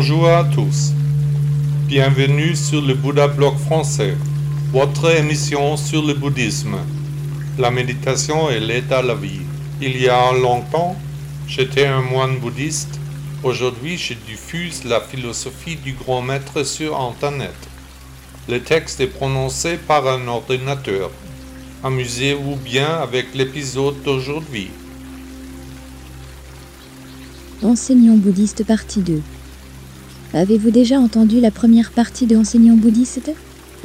Bonjour à tous. Bienvenue sur le Bouddha Blog français, votre émission sur le bouddhisme. La méditation et l'aide à la vie. Il y a longtemps, j'étais un moine bouddhiste. Aujourd'hui, je diffuse la philosophie du grand maître sur Internet. Le texte est prononcé par un ordinateur. Amusez-vous bien avec l'épisode d'aujourd'hui. Enseignant bouddhiste partie 2 Avez-vous déjà entendu la première partie de Enseignant bouddhiste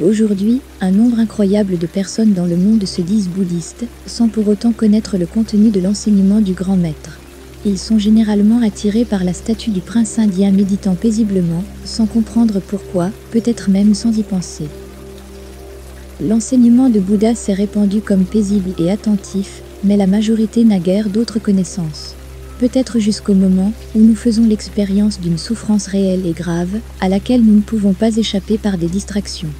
Aujourd'hui, un nombre incroyable de personnes dans le monde se disent bouddhistes, sans pour autant connaître le contenu de l'enseignement du grand maître. Ils sont généralement attirés par la statue du prince indien méditant paisiblement, sans comprendre pourquoi, peut-être même sans y penser. L'enseignement de Bouddha s'est répandu comme paisible et attentif, mais la majorité n'a guère d'autres connaissances. Peut-être jusqu'au moment où nous faisons l'expérience d'une souffrance réelle et grave, à laquelle nous ne pouvons pas échapper par des distractions.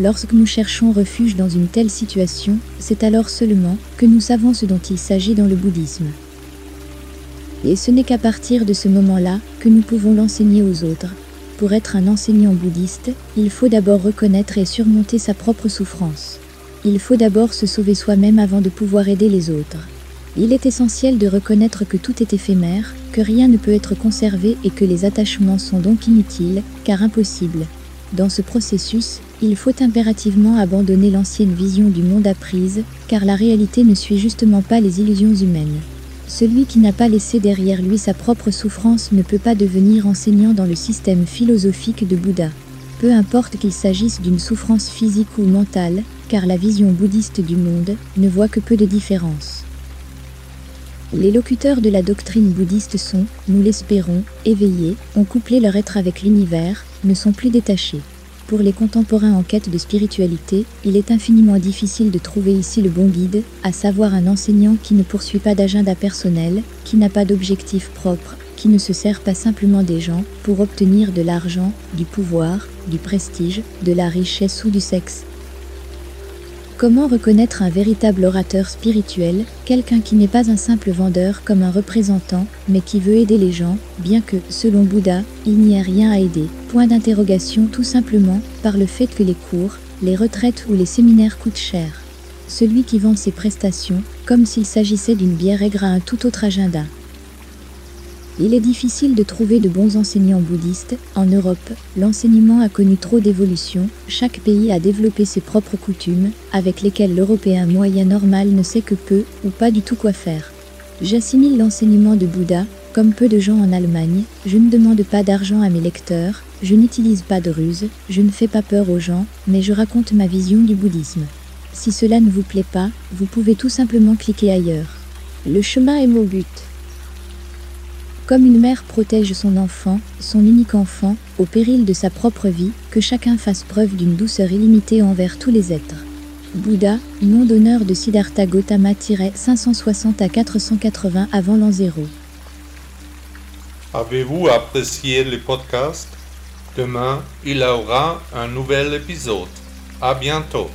Lorsque nous cherchons refuge dans une telle situation, c'est alors seulement que nous savons ce dont il s'agit dans le bouddhisme. Et ce n'est qu'à partir de ce moment-là que nous pouvons l'enseigner aux autres. Pour être un enseignant bouddhiste, il faut d'abord reconnaître et surmonter sa propre souffrance. Il faut d'abord se sauver soi-même avant de pouvoir aider les autres. Il est essentiel de reconnaître que tout est éphémère, que rien ne peut être conservé et que les attachements sont donc inutiles, car impossibles. Dans ce processus, il faut impérativement abandonner l'ancienne vision du monde apprise, car la réalité ne suit justement pas les illusions humaines. Celui qui n'a pas laissé derrière lui sa propre souffrance ne peut pas devenir enseignant dans le système philosophique de Bouddha. Peu importe qu'il s'agisse d'une souffrance physique ou mentale, car la vision bouddhiste du monde ne voit que peu de différence. Les locuteurs de la doctrine bouddhiste sont, nous l'espérons, éveillés, ont couplé leur être avec l'univers, ne sont plus détachés. Pour les contemporains en quête de spiritualité, il est infiniment difficile de trouver ici le bon guide, à savoir un enseignant qui ne poursuit pas d'agenda personnel, qui n'a pas d'objectif propre, qui ne se sert pas simplement des gens pour obtenir de l'argent, du pouvoir, du prestige, de la richesse ou du sexe. Comment reconnaître un véritable orateur spirituel, quelqu'un qui n'est pas un simple vendeur comme un représentant, mais qui veut aider les gens, bien que, selon Bouddha, il n'y ait rien à aider? Point d'interrogation tout simplement par le fait que les cours, les retraites ou les séminaires coûtent cher. Celui qui vend ses prestations, comme s'il s'agissait d'une bière aigre à un tout autre agenda. Il est difficile de trouver de bons enseignants bouddhistes. En Europe, l'enseignement a connu trop d'évolutions, chaque pays a développé ses propres coutumes, avec lesquelles l'Européen moyen normal ne sait que peu ou pas du tout quoi faire. J'assimile l'enseignement de Bouddha, comme peu de gens en Allemagne, je ne demande pas d'argent à mes lecteurs, je n'utilise pas de ruse, je ne fais pas peur aux gens, mais je raconte ma vision du bouddhisme. Si cela ne vous plaît pas, vous pouvez tout simplement cliquer ailleurs. Le chemin est mon but. Comme une mère protège son enfant, son unique enfant, au péril de sa propre vie, que chacun fasse preuve d'une douceur illimitée envers tous les êtres. Bouddha, nom d'honneur de Siddhartha Gautama-560 à 480 avant l'an 0. Avez-vous apprécié le podcast? Demain, il y aura un nouvel épisode. À bientôt.